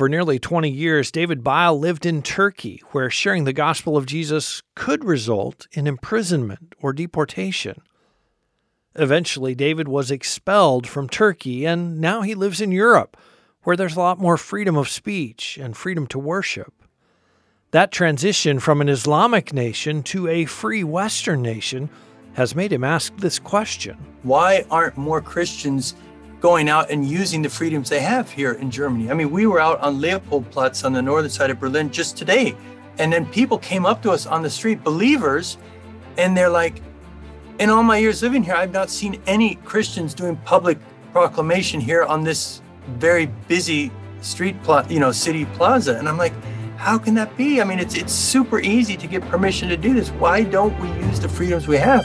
For nearly 20 years, David Byle lived in Turkey, where sharing the gospel of Jesus could result in imprisonment or deportation. Eventually, David was expelled from Turkey, and now he lives in Europe, where there's a lot more freedom of speech and freedom to worship. That transition from an Islamic nation to a free Western nation has made him ask this question Why aren't more Christians going out and using the freedoms they have here in Germany? I mean, we were out on Leopoldplatz on the northern side of Berlin just today, and then people came up to us on the street, believers, and they're like, in all my years living here, I've not seen any Christians doing public proclamation here on this very busy street, plot, you know, city plaza. And I'm like, how can that be? I mean, it's it's super easy to get permission to do this. Why don't we use the freedoms we have?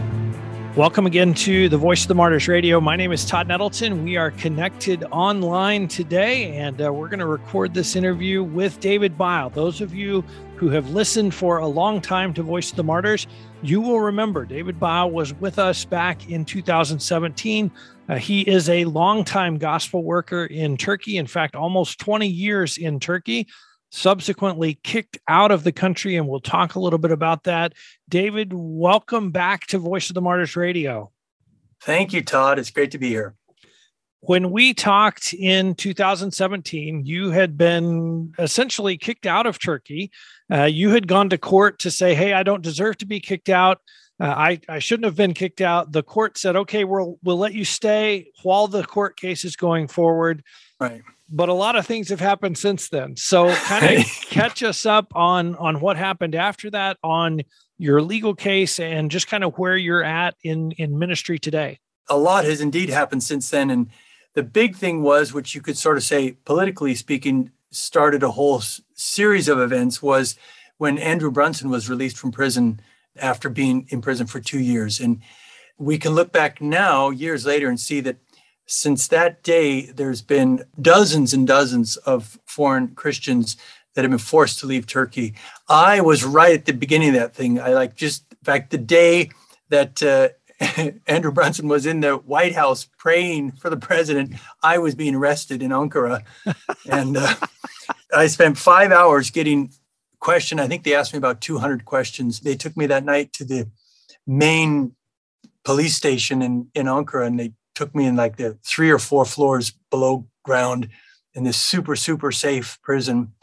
Welcome again to the Voice of the Martyrs Radio. My name is Todd Nettleton. We are connected online today, and uh, we're going to record this interview with David Byle. Those of you who have listened for a long time to Voice of the Martyrs, you will remember David Byle was with us back in 2017. Uh, he is a longtime gospel worker in Turkey, in fact, almost 20 years in Turkey subsequently kicked out of the country, and we'll talk a little bit about that. David, welcome back to Voice of the Martyrs Radio. Thank you, Todd. It's great to be here. When we talked in 2017, you had been essentially kicked out of Turkey. Uh, you had gone to court to say, Hey, I don't deserve to be kicked out. Uh, I, I shouldn't have been kicked out. The court said, Okay, we'll, we'll let you stay while the court case is going forward. Right but a lot of things have happened since then. So kind of catch us up on on what happened after that on your legal case and just kind of where you're at in in ministry today. A lot has indeed happened since then and the big thing was which you could sort of say politically speaking started a whole series of events was when Andrew Brunson was released from prison after being in prison for 2 years and we can look back now years later and see that since that day, there's been dozens and dozens of foreign Christians that have been forced to leave Turkey. I was right at the beginning of that thing. I like just, in fact, the day that uh, Andrew Brunson was in the White House praying for the president, I was being arrested in Ankara. and uh, I spent five hours getting questioned. I think they asked me about 200 questions. They took me that night to the main police station in, in Ankara and they took me in like the three or four floors below ground in this super super safe prison.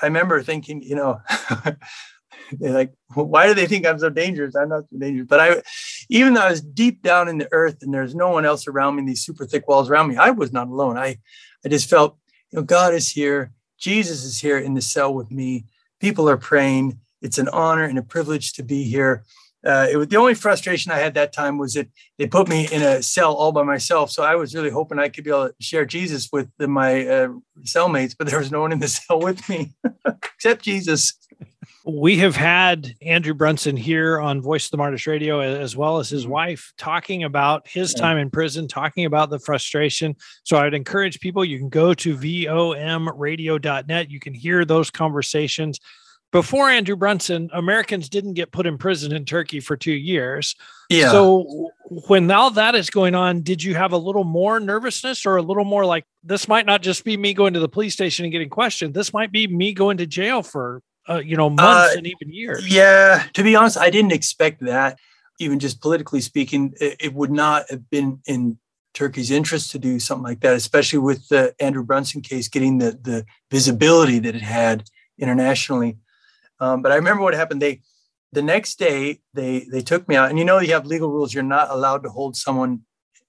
I remember thinking you know they're like why do they think i'm so dangerous? I'm not so dangerous. But i even though i was deep down in the earth and there's no one else around me these super thick walls around me i was not alone. I i just felt you know god is here jesus is here in the cell with me. People are praying. It's an honor and a privilege to be here uh, it was the only frustration I had that time was that they put me in a cell all by myself. So I was really hoping I could be able to share Jesus with the, my uh, cellmates, but there was no one in the cell with me except Jesus. We have had Andrew Brunson here on Voice of the Martyrs Radio, as well as his mm-hmm. wife, talking about his time in prison, talking about the frustration. So I'd encourage people, you can go to vomradio.net. You can hear those conversations before Andrew Brunson, Americans didn't get put in prison in Turkey for two years. Yeah. So when all that is going on, did you have a little more nervousness or a little more like this might not just be me going to the police station and getting questioned. This might be me going to jail for uh, you know months uh, and even years. Yeah. To be honest, I didn't expect that. Even just politically speaking, it, it would not have been in Turkey's interest to do something like that, especially with the Andrew Brunson case getting the the visibility that it had internationally. Um, but I remember what happened. They the next day they they took me out, and you know you have legal rules. You're not allowed to hold someone,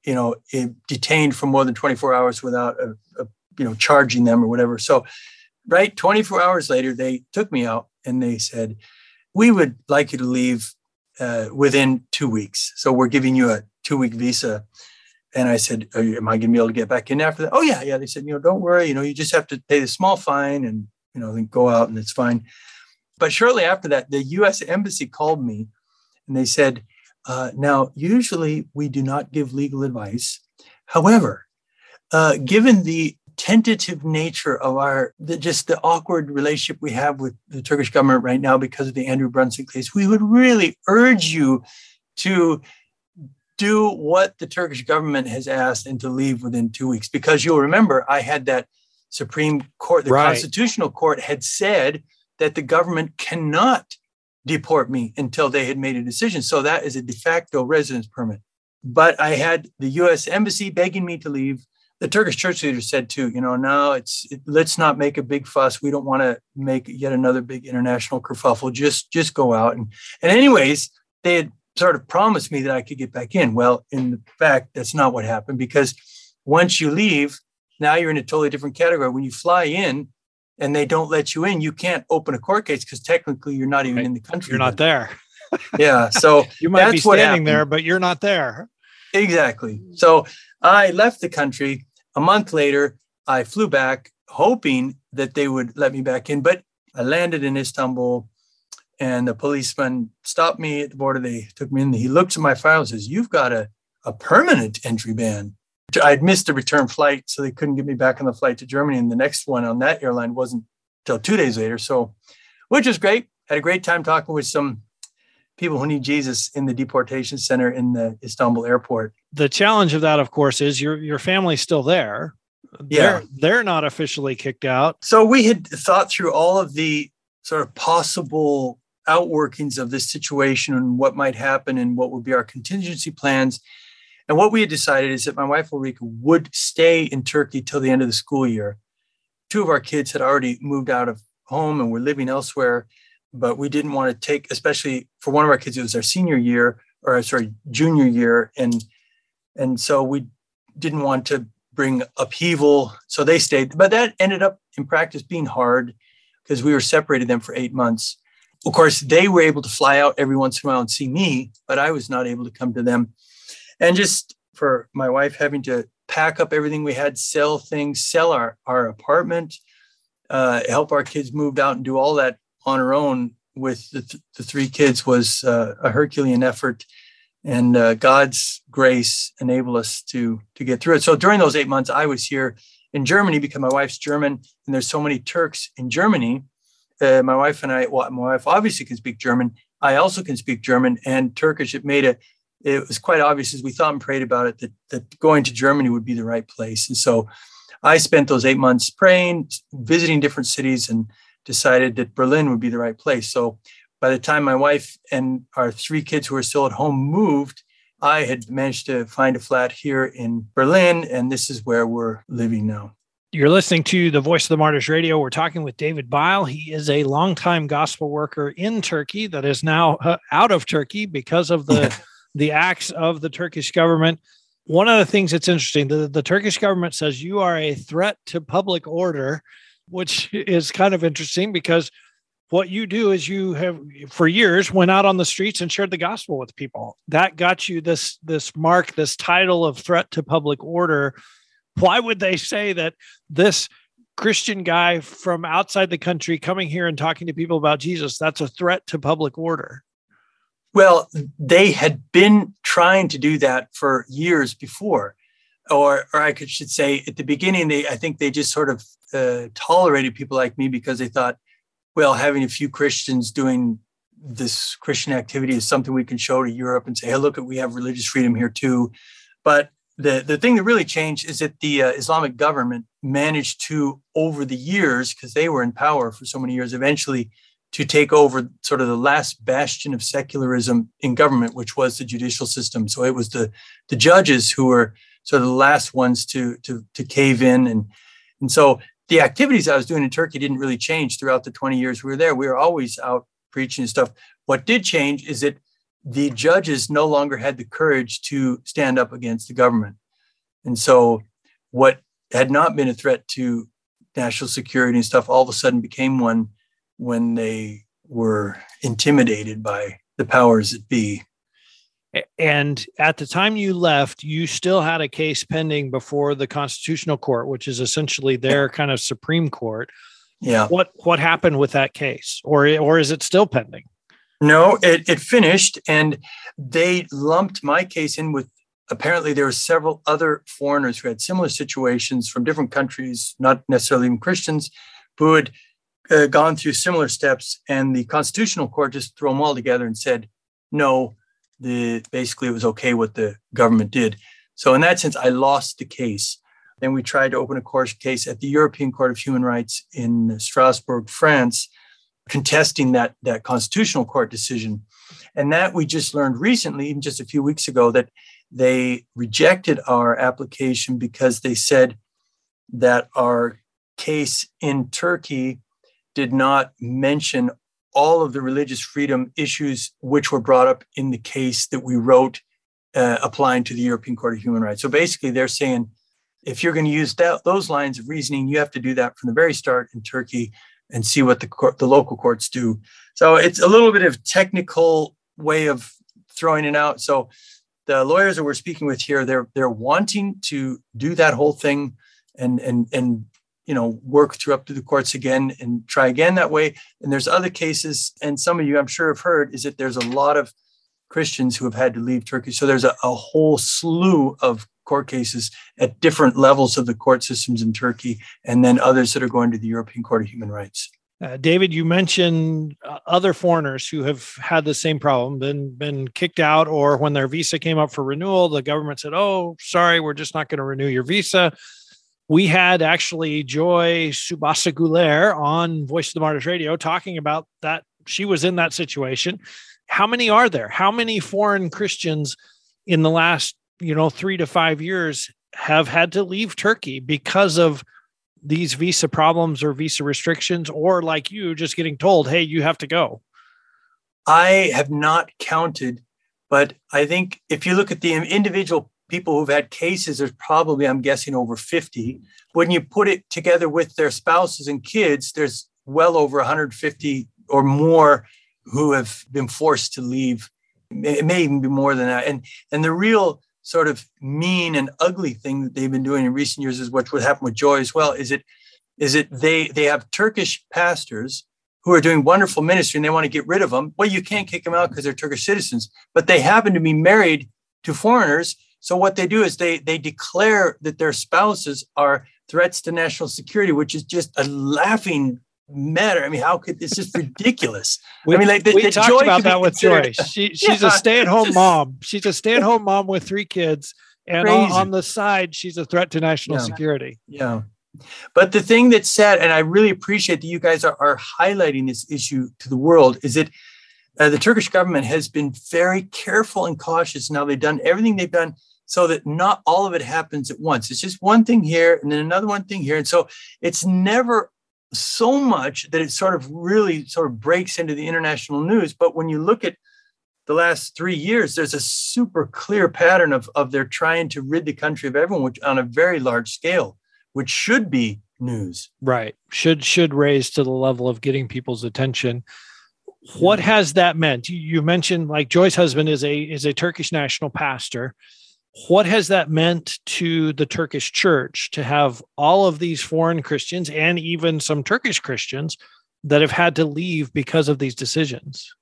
you know, detained for more than 24 hours without a, a, you know charging them or whatever. So, right, 24 hours later, they took me out and they said, "We would like you to leave uh, within two weeks. So we're giving you a two week visa." And I said, "Am I going to be able to get back in after that?" Oh yeah, yeah. They said, "You know, don't worry. You know, you just have to pay the small fine and you know then go out and it's fine." But shortly after that, the US Embassy called me and they said, uh, Now, usually we do not give legal advice. However, uh, given the tentative nature of our the, just the awkward relationship we have with the Turkish government right now because of the Andrew Brunson case, we would really urge you to do what the Turkish government has asked and to leave within two weeks. Because you'll remember, I had that Supreme Court, the right. Constitutional Court had said that the government cannot deport me until they had made a decision. So that is a de facto residence permit. But I had the US Embassy begging me to leave. The Turkish church leader said too, you know, no, it's it, let's not make a big fuss. We don't want to make yet another big international kerfuffle. Just just go out and and anyways, they had sort of promised me that I could get back in. Well, in fact, that's not what happened because once you leave, now you're in a totally different category. When you fly in and they don't let you in, you can't open a court case because technically you're not even right. in the country. You're not there. yeah. So you might be standing there, but you're not there. Exactly. So I left the country. A month later, I flew back hoping that they would let me back in, but I landed in Istanbul and the policeman stopped me at the border. They took me in. He looked at my file and says, You've got a, a permanent entry ban. I'd missed a return flight, so they couldn't get me back on the flight to Germany. And the next one on that airline wasn't until two days later. So, which was great. Had a great time talking with some people who need Jesus in the deportation center in the Istanbul airport. The challenge of that, of course, is your your family's still there. Yeah. They're, they're not officially kicked out. So we had thought through all of the sort of possible outworkings of this situation and what might happen and what would be our contingency plans. And what we had decided is that my wife Ulrika would stay in Turkey till the end of the school year. Two of our kids had already moved out of home and were living elsewhere, but we didn't want to take, especially for one of our kids, it was our senior year or sorry, junior year, and and so we didn't want to bring upheaval. So they stayed, but that ended up in practice being hard because we were separated them for eight months of course, they were able to fly out every once in a while and see me, but I was not able to come to them. And just for my wife having to pack up everything we had, sell things, sell our, our apartment, uh, help our kids move out and do all that on her own with the, th- the three kids was uh, a Herculean effort. And uh, God's grace enabled us to, to get through it. So during those eight months, I was here in Germany because my wife's German and there's so many Turks in Germany uh, my wife and I, well, my wife obviously can speak German. I also can speak German and Turkish. It made a, it was quite obvious as we thought and prayed about it that, that going to Germany would be the right place. And so I spent those eight months praying, visiting different cities, and decided that Berlin would be the right place. So by the time my wife and our three kids who were still at home moved, I had managed to find a flat here in Berlin, and this is where we're living now. You're listening to the Voice of the Martyrs Radio. We're talking with David Byle. He is a longtime gospel worker in Turkey that is now uh, out of Turkey because of the. the acts of the Turkish government. One of the things that's interesting, the, the Turkish government says you are a threat to public order, which is kind of interesting because what you do is you have for years went out on the streets and shared the gospel with people. That got you this this mark, this title of threat to public order why would they say that this Christian guy from outside the country coming here and talking to people about Jesus, that's a threat to public order? Well, they had been trying to do that for years before. Or, or I could should say at the beginning, they I think they just sort of uh, tolerated people like me because they thought, well, having a few Christians doing this Christian activity is something we can show to Europe and say, hey, look, we have religious freedom here too. But the, the thing that really changed is that the uh, Islamic government managed to, over the years, because they were in power for so many years, eventually to take over sort of the last bastion of secularism in government, which was the judicial system. So it was the the judges who were sort of the last ones to to to cave in, and and so the activities I was doing in Turkey didn't really change throughout the 20 years we were there. We were always out preaching and stuff. What did change is that the judges no longer had the courage to stand up against the government. And so, what had not been a threat to national security and stuff all of a sudden became one when they were intimidated by the powers that be. And at the time you left, you still had a case pending before the Constitutional Court, which is essentially their kind of Supreme Court. Yeah. What what happened with that case, or or is it still pending? No, it, it finished, and they lumped my case in with. Apparently, there were several other foreigners who had similar situations from different countries, not necessarily even Christians, who had uh, gone through similar steps, and the Constitutional Court just threw them all together and said, no, the basically it was okay what the government did. So in that sense, I lost the case. Then we tried to open a court case at the European Court of Human Rights in Strasbourg, France, contesting that, that constitutional court decision. And that we just learned recently, even just a few weeks ago, that they rejected our application because they said that our case in Turkey did not mention all of the religious freedom issues which were brought up in the case that we wrote uh, applying to the European Court of Human Rights. So basically, they're saying if you're going to use that, those lines of reasoning, you have to do that from the very start in Turkey and see what the court, the local courts do. So it's a little bit of technical way of throwing it out. So the lawyers that we're speaking with here, they're they're wanting to do that whole thing and and and you know work through up to the courts again and try again that way. And there's other cases, and some of you I'm sure have heard is that there's a lot of Christians who have had to leave Turkey. So there's a, a whole slew of court cases at different levels of the court systems in Turkey, and then others that are going to the European Court of Human Rights. Uh, David, you mentioned uh, other foreigners who have had the same problem, been been kicked out, or when their visa came up for renewal, the government said, "Oh, sorry, we're just not going to renew your visa." We had actually Joy Subasi on Voice of the Martyrs Radio talking about that. She was in that situation. How many are there? How many foreign Christians in the last you know, three to five years have had to leave Turkey because of these visa problems or visa restrictions, or like you just getting told, hey, you have to go? I have not counted, but I think if you look at the individual people who've had cases, there's probably, I'm guessing, over 50. When you put it together with their spouses and kids, there's well over 150 or more who have been forced to leave. It may even be more than that. And and the real sort of mean and ugly thing that they've been doing in recent years is what would happen with Joy as well. Is it is it they they have Turkish pastors who are doing wonderful ministry and they want to get rid of them. Well, you can't kick them out because they're Turkish citizens, but they happen to be married to foreigners. So what they do is they they declare that their spouses are threats to national security, which is just a laughing matter. I mean, how could this is ridiculous? We, I mean, like the, we the talked about that with Joy. She, she's yeah, a stay-at-home mom. She's a stay-at-home mom with three kids, and on, on, the side, she's a threat to national yeah. security. Yeah. But the thing that's sad, and I really appreciate that you guys are, are highlighting this issue to the world, is that uh, the Turkish government has been very careful and cautious. Now they've done everything they've done so that not all of it happens at once. It's just one thing here and then another one thing here. And so it's never so much that it sort of really sort of breaks into the international news. But when you look at the last three years, there's a super clear pattern of, of they're trying to rid the country of everyone, which on a very large scale, which should be news. Right. Should should raise to the level of getting people's attention. What has that meant? You, you mentioned like Joy's husband is a is a Turkish national pastor what has that meant to the Turkish church to have all of these foreign Christians and even some Turkish Christians that have had to leave because of these decisions?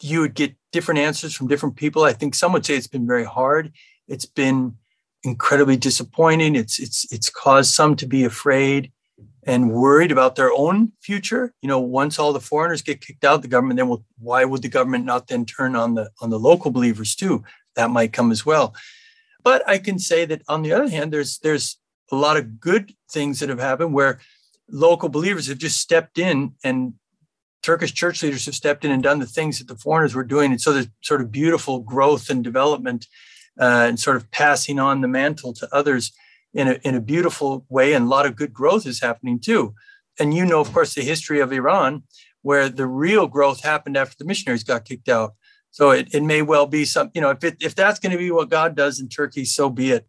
You would get different answers from different people. I think some would say it's been very hard. It's been incredibly disappointing. It's it's it's caused some to be afraid and worried about their own future. You know, once all the foreigners get kicked out, the government then will. Why would the government not then turn on the on the local believers too? That might come as well. But I can say that on the other hand, there's there's a lot of good things that have happened where local believers have just stepped in and Turkish church leaders have stepped in and done the things that the foreigners were doing. And so there's sort of beautiful growth and development uh, and sort of passing on the mantle to others in a, in a beautiful way. And a lot of good growth is happening too. And you know, of course, the history of Iran, where the real growth happened after the missionaries got kicked out. So it, it may well be some, you know, if it, if that's going to be what God does in Turkey, so be it.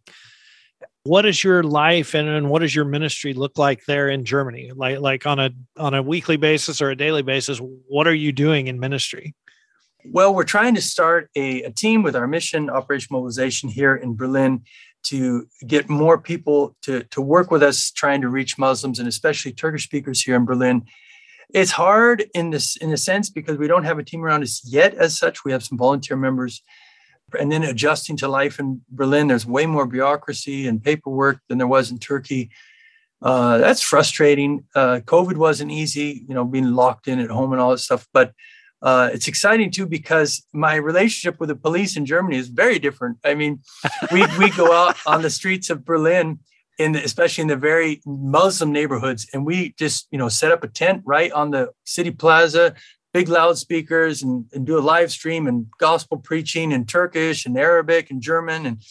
What does your life and, and what does your ministry look like there in Germany? Like like on a on a weekly basis or a daily basis, what are you doing in ministry? Well, we're trying to start a, a team with our mission Operation Mobilization here in Berlin to get more people to, to work with us trying to reach Muslims and especially Turkish speakers here in Berlin. It's hard in this in a sense because we don't have a team around us yet as such. We have some volunteer members. And then adjusting to life in Berlin, there's way more bureaucracy and paperwork than there was in Turkey. Uh, that's frustrating. Uh, COVID wasn't easy, you know, being locked in at home and all that stuff. But uh, it's exciting too because my relationship with the police in Germany is very different. I mean, we we go out on the streets of Berlin, in the, especially in the very Muslim neighborhoods, and we just you know set up a tent right on the city plaza, big loudspeakers, and, and do a live stream and gospel preaching in Turkish and Arabic and German, and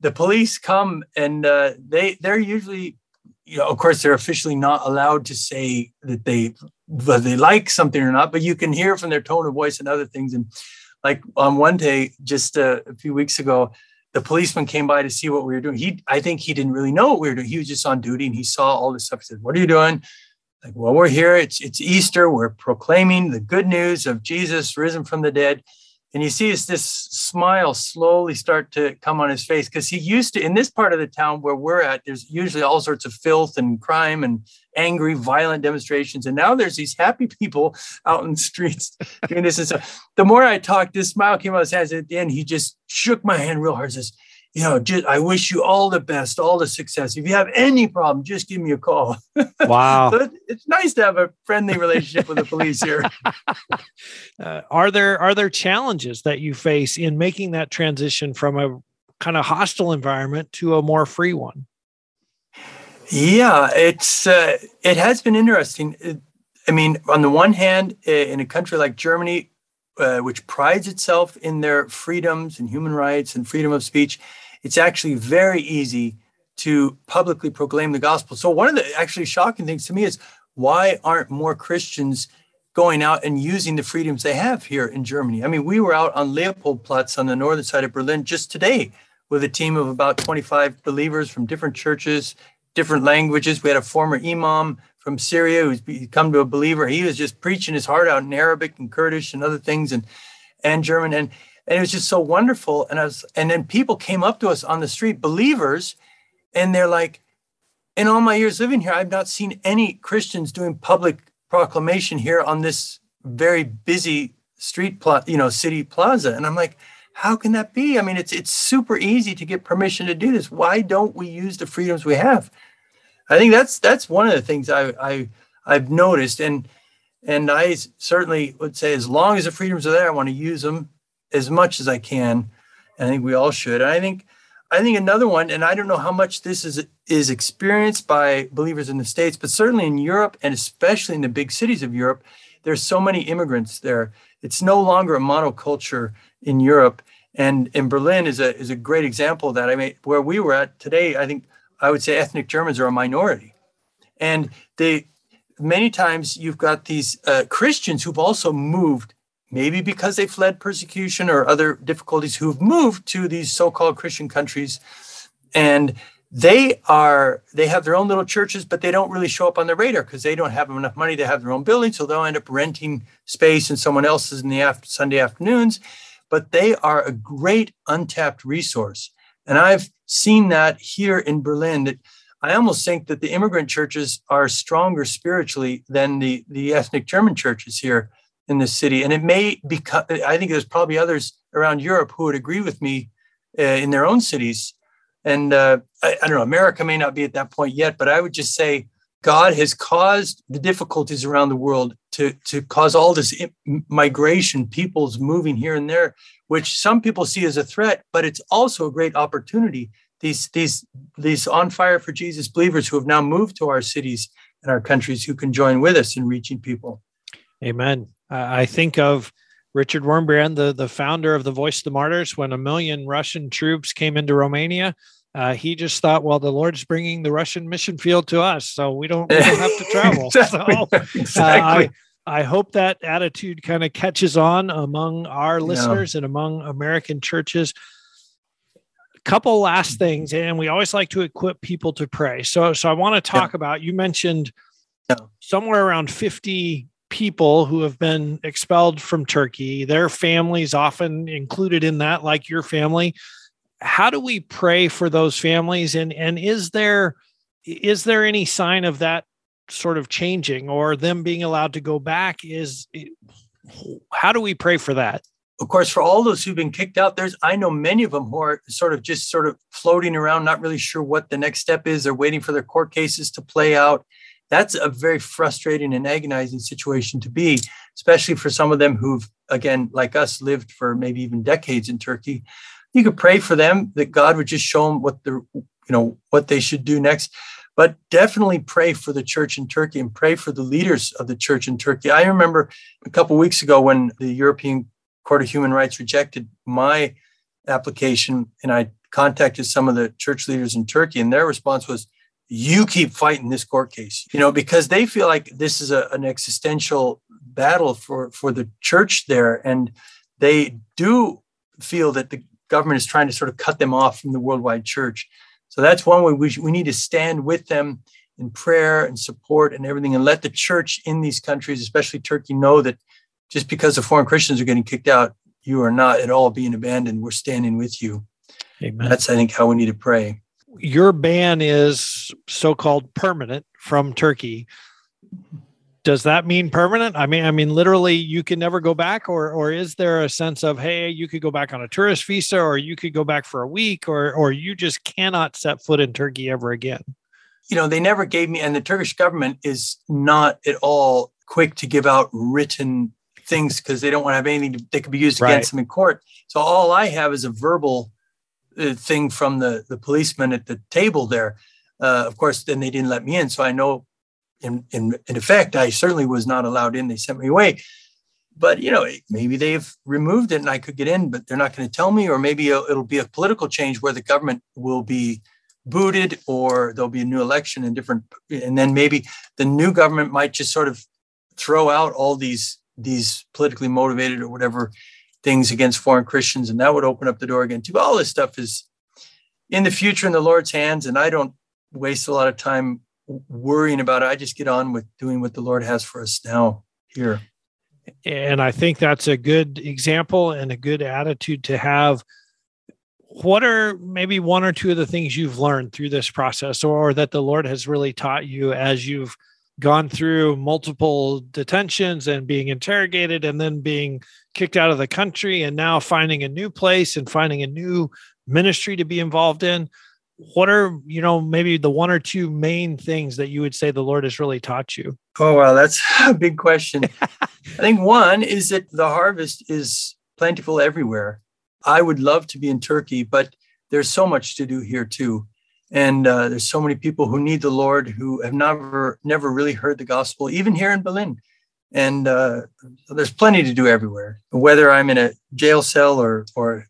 the police come and uh, they they're usually you know, of course, they're officially not allowed to say that they whether they like something or not, but you can hear from their tone of voice and other things. And like on one day, just a, a few weeks ago, the policeman came by to see what we were doing. He, I think he didn't really know what we were doing. He was just on duty and he saw all this stuff. He said, "What are you doing?" Like, well, we're here. It's it's Easter. We're proclaiming the good news of Jesus risen from the dead and you see this smile slowly start to come on his face because he used to in this part of the town where we're at there's usually all sorts of filth and crime and angry violent demonstrations and now there's these happy people out in the streets doing this. And so the more i talked this smile came out his hands at the end he just shook my hand real hard says you know, just, I wish you all the best, all the success. If you have any problem, just give me a call. Wow. so it's nice to have a friendly relationship with the police here. Uh, are there are there challenges that you face in making that transition from a kind of hostile environment to a more free one? Yeah, it's uh, it has been interesting. I mean, on the one hand, in a country like Germany, uh, which prides itself in their freedoms and human rights and freedom of speech, it's actually very easy to publicly proclaim the gospel. So, one of the actually shocking things to me is why aren't more Christians going out and using the freedoms they have here in Germany? I mean, we were out on Leopoldplatz on the northern side of Berlin just today with a team of about 25 believers from different churches, different languages. We had a former imam from Syria who's become to a believer. He was just preaching his heart out in Arabic and Kurdish and other things and and German. And and it was just so wonderful. And I was, and then people came up to us on the street, believers, and they're like, in all my years living here, I've not seen any Christians doing public proclamation here on this very busy street you know, city plaza. And I'm like, how can that be? I mean, it's it's super easy to get permission to do this. Why don't we use the freedoms we have? I think that's that's one of the things I, I I've noticed, and and I certainly would say as long as the freedoms are there, I want to use them as much as I can. And I think we all should. And I think I think another one, and I don't know how much this is is experienced by believers in the States, but certainly in Europe and especially in the big cities of Europe, there's so many immigrants there. It's no longer a monoculture in Europe. And in Berlin is a is a great example of that. I mean, where we were at today, I think I would say ethnic Germans are a minority. And they many times you've got these uh, Christians who've also moved maybe because they fled persecution or other difficulties, who've moved to these so-called Christian countries, and they are they have their own little churches, but they don't really show up on the radar because they don't have enough money to have their own building, so they'll end up renting space in someone else's in the after, Sunday afternoons. But they are a great untapped resource, and I've seen that here in Berlin. That I almost think that the immigrant churches are stronger spiritually than the the ethnic German churches here in this city. And it may become, I think there's probably others around Europe who would agree with me uh, in their own cities. And uh, I, I, don't know, America may not be at that point yet, but I would just say God has caused the difficulties around the world to, to cause all this migration, people's moving here and there, which some people see as a threat, but it's also a great opportunity. These, these, these on fire for Jesus believers who have now moved to our cities and our countries who can join with us in reaching people. Amen. Uh, I think of Richard Wurmbrand, the, the founder of the Voice of the Martyrs, when a million Russian troops came into Romania. Uh, he just thought, well, the Lord's bringing the Russian mission field to us, so we don't, we don't have to travel. exactly. So, exactly. Uh, I, I hope that attitude kind of catches on among our listeners yeah. and among American churches. A couple last things, and we always like to equip people to pray. So, so I want to talk yeah. about. You mentioned yeah. somewhere around fifty people who have been expelled from Turkey, their families often included in that, like your family. how do we pray for those families? And and is there is there any sign of that sort of changing or them being allowed to go back? Is how do we pray for that? Of course for all those who've been kicked out there's i know many of them who are sort of just sort of floating around not really sure what the next step is. They're waiting for their court cases to play out that's a very frustrating and agonizing situation to be especially for some of them who've again like us lived for maybe even decades in turkey you could pray for them that god would just show them what the you know what they should do next but definitely pray for the church in Turkey and pray for the leaders of the church in Turkey. I remember a couple weeks ago when the European Court of Human Rights rejected my application, and I contacted some of the church leaders in Turkey, and their response was, "You keep fighting this court case," you know, because they feel like this is a, an existential battle for for the church there, and they do feel that the government is trying to sort of cut them off from the worldwide church. So that's one way we, we need to stand with them in prayer and support and everything and let the church in these countries, especially Turkey, know that just because the foreign Christians are getting kicked out, you are not at all being abandoned. We're standing with you. Amen. That's, I think, how we need to pray. Your ban is so called permanent from Turkey does that mean permanent? I mean, I mean, literally, you can never go back, or or is there a sense of, hey, you could go back on a tourist visa, or you could go back for a week, or or you just cannot set foot in Turkey ever again? You know, they never gave me, and the Turkish government is not at all quick to give out written things because they don't want to have anything that could be used right. against them in court. So all I have is a verbal thing from the the policeman at the table there. Uh, of course, then they didn't let me in, so I know in, in, in effect, I certainly was not allowed in. They sent me away. But, you know, maybe they've removed it and I could get in, but they're not going to tell me. Or maybe it'll be a political change where the government will be booted or there'll be a new election and different. And then maybe the new government might just sort of throw out all these these politically motivated or whatever things against foreign Christians, and that would open up the door again too. All this stuff is in the future in the Lord's hands, and I don't waste a lot of time worrying about it. I just get on with doing what the Lord has for us now here. And I think that's a good example and a good attitude to have. What are maybe one or two of the things you've learned through this process or that the Lord has really taught you as you've gone through multiple detentions and being interrogated and then being kicked out of the country and now finding a new place and finding a new ministry to be involved in? what are you know maybe the one or two main things that you would say the lord has really taught you? Oh well that's a big question. I think one is that the harvest is plentiful everywhere. I would love to be in turkey but there's so much to do here too and uh, there's so many people who need the lord who have never never really heard the gospel even here in berlin and uh, there's plenty to do everywhere whether i'm in a jail cell or or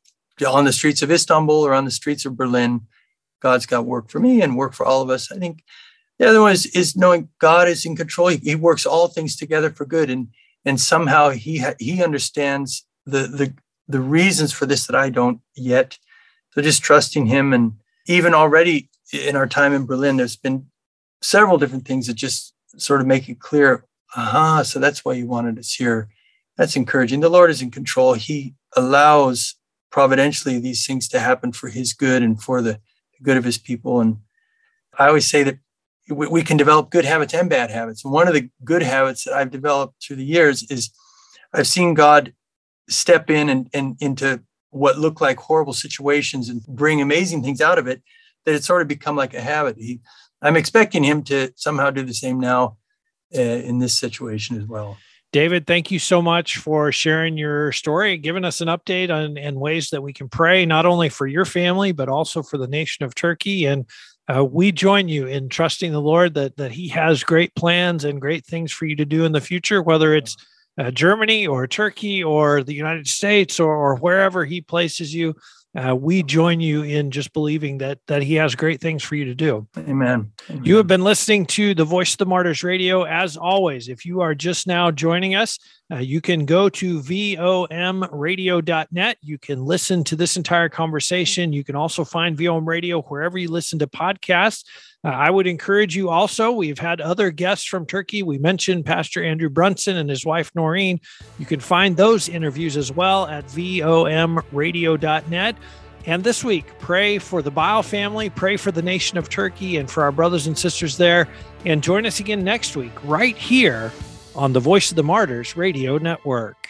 on the streets of istanbul or on the streets of berlin God's got work for me and work for all of us. I think the other one is, is knowing God is in control. He, he works all things together for good, and and somehow he ha- he understands the the the reasons for this that I don't yet. So just trusting Him, and even already in our time in Berlin, there's been several different things that just sort of make it clear. Aha, so that's why you wanted us here. That's encouraging. The Lord is in control. He allows providentially these things to happen for His good and for the the good of his people. And I always say that we, we can develop good habits and bad habits. And one of the good habits that I've developed through the years is I've seen God step in and, and into what look like horrible situations and bring amazing things out of it that it's sort of become like a habit. He, I'm expecting him to somehow do the same now uh, in this situation as well. David, thank you so much for sharing your story, giving us an update on and ways that we can pray not only for your family but also for the nation of Turkey. And uh, we join you in trusting the Lord that that He has great plans and great things for you to do in the future, whether it's uh, Germany or Turkey or the United States or, or wherever He places you uh, we join you in just believing that that he has great things for you to do. Amen. Amen. You have been listening to the Voice of the Martyrs Radio. As always, if you are just now joining us, uh, you can go to vomradio.net. You can listen to this entire conversation. You can also find VOM Radio wherever you listen to podcasts. Uh, I would encourage you also. We've had other guests from Turkey. We mentioned Pastor Andrew Brunson and his wife Norine. You can find those interviews as well at vomradio.net. And this week, pray for the Byle family, pray for the nation of Turkey, and for our brothers and sisters there. And join us again next week, right here on the Voice of the Martyrs Radio Network.